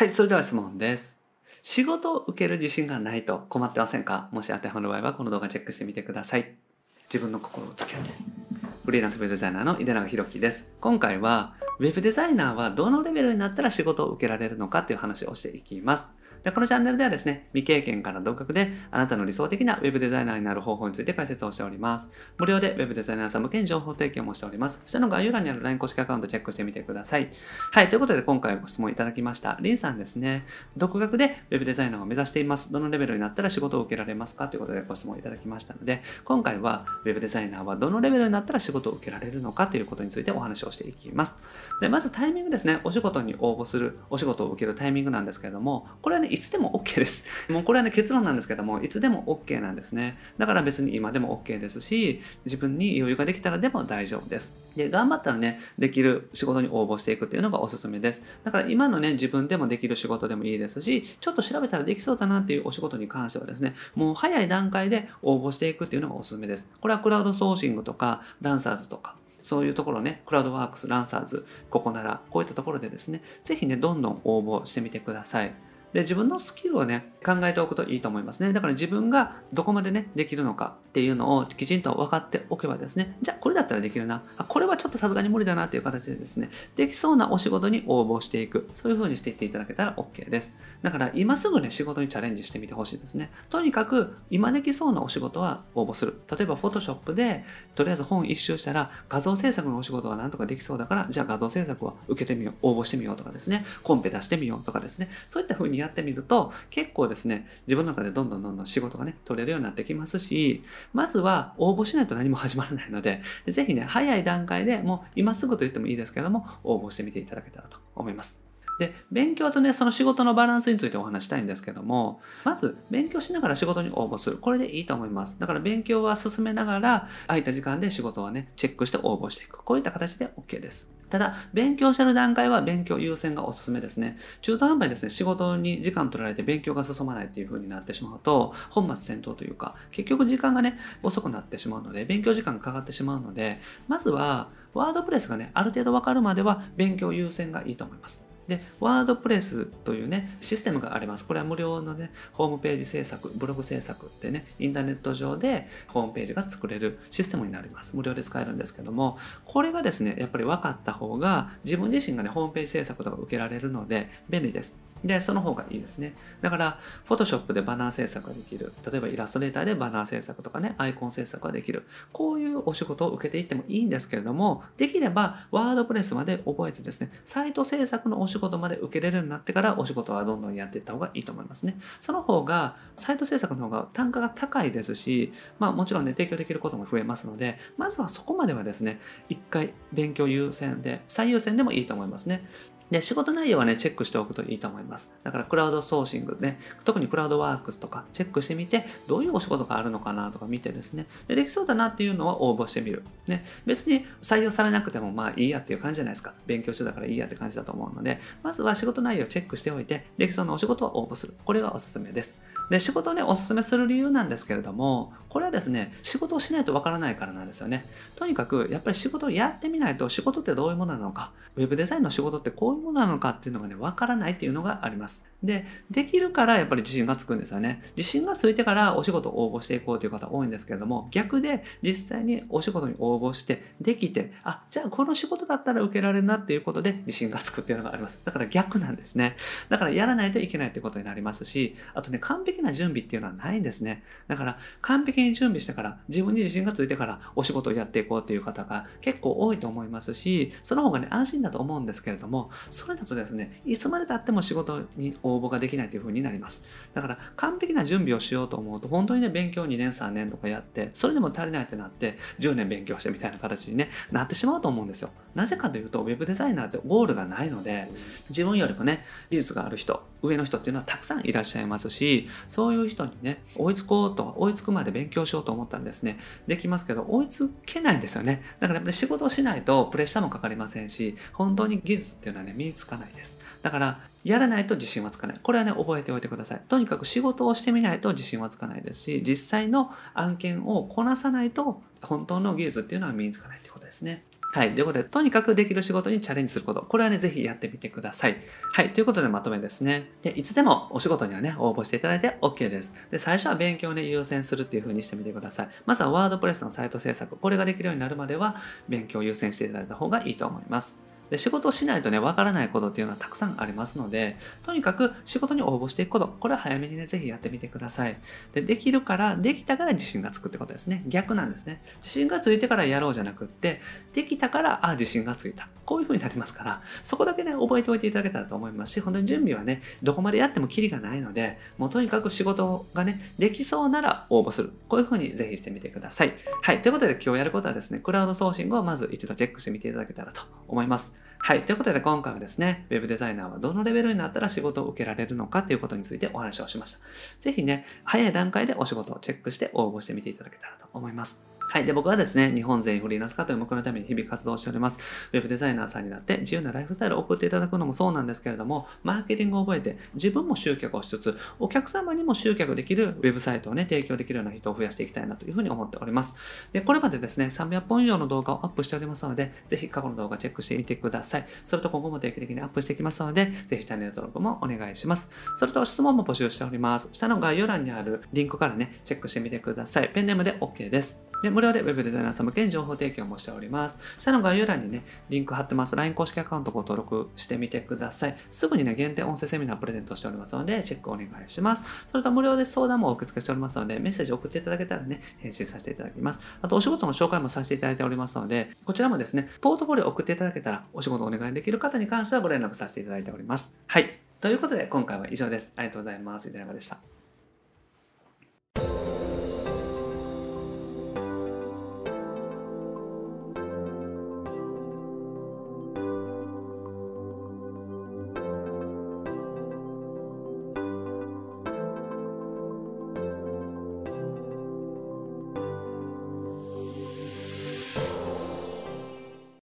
はい、それでは質問です。仕事を受ける自信がないと困ってませんか？もし当てはまる場合はこの動画チェックしてみてください。自分の心をつけて。フリーランスウェブデザイナーの井出永弘樹です。今回は、ウェブデザイナーはどのレベルになったら仕事を受けられるのかっていう話をしていきます。でこのチャンネルではですね、未経験から独学であなたの理想的なウェブデザイナーになる方法について解説をしております。無料でウェブデザイナーさん向けに情報提供もしております。下の概要欄にある LINE 公式アカウントチェックしてみてください。はい、ということで今回ご質問いただきました。リンさんですね。独学でウェブデザイナーを目指しています。どのレベルになったら仕事を受けられますか？ということでご質問いただきましたので、今回はウェブデザイナーはどのレベルになったら仕事を受けられるのかということについてお話をしていきます。で、まずタイミングですね。お仕事に応募する、お仕事を受けるタイミングなんですけれども、これはね、いつでも OK です。もうこれはね、結論なんですけども、いつでも OK なんですね。だから別に今でも OK ですし、自分に余裕ができたらでも大丈夫です。で、頑張ったらね、できる仕事に応募していくっていうのがおすすめです。だから今のね、自分でもできる仕事でもいいですし、ちょっと調べたらできそうだなっていうお仕事に関してはですね、もう早い段階で応募していくっていうのがおすすめです。これはクラウドソーシングとか、ダンサーズとか、そういうところね、クラウドワークス、ランサーズ、ここなら、こういったところでですね、ぜひね、どんどん応募してみてください。で、自分のスキルをね、考えておくといいと思いますね。だから自分がどこまでね、できるのかっていうのをきちんと分かっておけばですね、じゃあこれだったらできるな。あ、これはちょっとさすがに無理だなっていう形でですね、できそうなお仕事に応募していく。そういう風にしていっていただけたら OK です。だから今すぐね、仕事にチャレンジしてみてほしいですね。とにかく今できそうなお仕事は応募する。例えば Photoshop でとりあえず本一周したら画像制作のお仕事はなんとかできそうだから、じゃあ画像制作は受けてみよう、応募してみようとかですね、コンペ出してみようとかですね、そういった風にやってみると、結構ですね、自分の中でどんどんどんどん仕事がね、取れるようになってきますし、まずは応募しないと何も始まらないので、ぜひね、早い段階でもう今すぐと言ってもいいですけども、応募してみていただけたらと思います。で、勉強とね、その仕事のバランスについてお話したいんですけども、まず、勉強しながら仕事に応募する。これでいいと思います。だから勉強は進めながら、空いた時間で仕事はね、チェックして応募していく。こういった形で OK です。ただ、勉強してる段階は勉強優先がおすすめですね。中途半端にですね、仕事に時間取られて勉強が進まないっていう風になってしまうと、本末転倒というか、結局時間がね、遅くなってしまうので、勉強時間がかかってしまうので、まずは、ワードプレスがね、ある程度わかるまでは勉強優先がいいと思います。で、ワードプレスというね、システムがあります。これは無料のね、ホームページ制作、ブログ制作でね、インターネット上でホームページが作れるシステムになります。無料で使えるんですけども、これがですね、やっぱり分かった方が、自分自身がね、ホームページ制作とか受けられるので、便利です。で、その方がいいですね。だから、Photoshop でバナー制作ができる。例えばイラストレーターでバナー制作とかね、アイコン制作ができる。こういうお仕事を受けていってもいいんですけれども、できれば、ワードプレスまで覚えてですね、サイト制作のお仕事事まで受けれるようになってから、お仕事はどんどんやっていった方がいいと思いますね。その方が、サイト制作の方が単価が高いですし、まあもちろんね、提供できることも増えますので、まずはそこまではですね、一回勉強優先で、最優先でもいいと思いますね。で、仕事内容はね、チェックしておくといいと思います。だから、クラウドソーシングね、特にクラウドワークスとかチェックしてみて、どういうお仕事があるのかなとか見てですね、でできそうだなっていうのは応募してみる。ね、別に採用されなくてもまあいいやっていう感じじゃないですか。勉強中だからいいやって感じだと思うので、まずは仕事内容をチェックしておいて、できそうなお仕事は応募する。これがおすすめです。で、仕事をね、おすすめする理由なんですけれども、これはですね、仕事をしないとわからないからなんですよね。とにかく、やっぱり仕事をやってみないと、仕事ってどういうものなのか、ウェブデザインの仕事ってこういうものなのかっていうのがね、わからないっていうのがあります。で、できるからやっぱり自信がつくんですよね。自信がついてからお仕事を応募していこうという方多いんですけれども、逆で実際にお仕事に応募して、できて、あ、じゃあこの仕事だったら受けられるなっていうことで自信がつくっていうのがあります。だから逆なんですね。だからやらないといけないってことになりますし、あとね、完璧な準備っていうのはないんですね。だから完璧に準備してから、自分に自信がついてからお仕事をやっていこうっていう方が結構多いと思いますし、その方がね、安心だと思うんですけれども、それだとですね、いつまで経っても仕事に応募ができないという風になります。だから完璧な準備をしようと思うと、本当にね、勉強2年3年とかやって、それでも足りないってなって、10年勉強してみたいな形に、ね、なってしまうと思うんですよ。なぜかというと、ウェブデザイナーってゴールがないので、自分よりもね、技術がある人、上の人っていうのはたくさんいらっしゃいますし、そういう人にね、追いつこうと、追いつくまで勉強しようと思ったらですね、できますけど、追いつけないんですよね。だからやっぱり仕事をしないとプレッシャーもかかりませんし、本当に技術っていうのはね、身につかないです。だから、やらないと自信はつかない。これはね、覚えておいてください。とにかく仕事をしてみないと自信はつかないですし、実際の案件をこなさないと、本当の技術っていうのは身につかないってことですね。はい。ということで、とにかくできる仕事にチャレンジすること。これはね、ぜひやってみてください。はい。ということで、まとめですね。で、いつでもお仕事にはね、応募していただいて OK です。で、最初は勉強をね、優先するっていう風にしてみてください。まずはワードプレスのサイト制作。これができるようになるまでは、勉強を優先していただいた方がいいと思います。で仕事をしないとね、わからないことっていうのはたくさんありますので、とにかく仕事に応募していくこと、これは早めにね、ぜひやってみてください。で、できるから、できたから自信がつくってことですね。逆なんですね。自信がついてからやろうじゃなくって、できたから、あ、自信がついた。こういう風になりますから、そこだけね、覚えておいていただけたらと思いますし、本当に準備はね、どこまでやってもキリがないので、もうとにかく仕事がね、できそうなら応募する。こういう風にぜひしてみてください。はい。ということで今日やることはですね、クラウドソーシングをまず一度チェックしてみていただけたらと思います。はい。ということで今回はですね、Web デザイナーはどのレベルになったら仕事を受けられるのかということについてお話をしました。ぜひね、早い段階でお仕事をチェックして応募してみていただけたらと思います。はい。で、僕はですね、日本全員フリーランス化という目標のために日々活動しております。ウェブデザイナーさんになって自由なライフスタイルを送っていただくのもそうなんですけれども、マーケティングを覚えて自分も集客をしつつ、お客様にも集客できるウェブサイトをね、提供できるような人を増やしていきたいなというふうに思っております。で、これまでですね、300本以上の動画をアップしておりますので、ぜひ過去の動画チェックしてみてください。それと今後も定期的にアップしていきますので、ぜひチャンネル登録もお願いします。それと質問も募集しております。下の概要欄にあるリンクからね、チェックしてみてください。ペンネームで OK です。で、無料で Web デザイナーさん向けに情報提供もしております。下の概要欄にね、リンク貼ってます。LINE 公式アカウントご登録してみてください。すぐにね、限定音声セミナープレゼントしておりますので、チェックお願いします。それと無料で相談もお受け付けしておりますので、メッセージ送っていただけたらね、返信させていただきます。あと、お仕事の紹介もさせていただいておりますので、こちらもですね、ポートフォリオ送っていただけたら、お仕事お願いできる方に関してはご連絡させていただいております。はい。ということで、今回は以上です。ありがとうございます。井出永でした。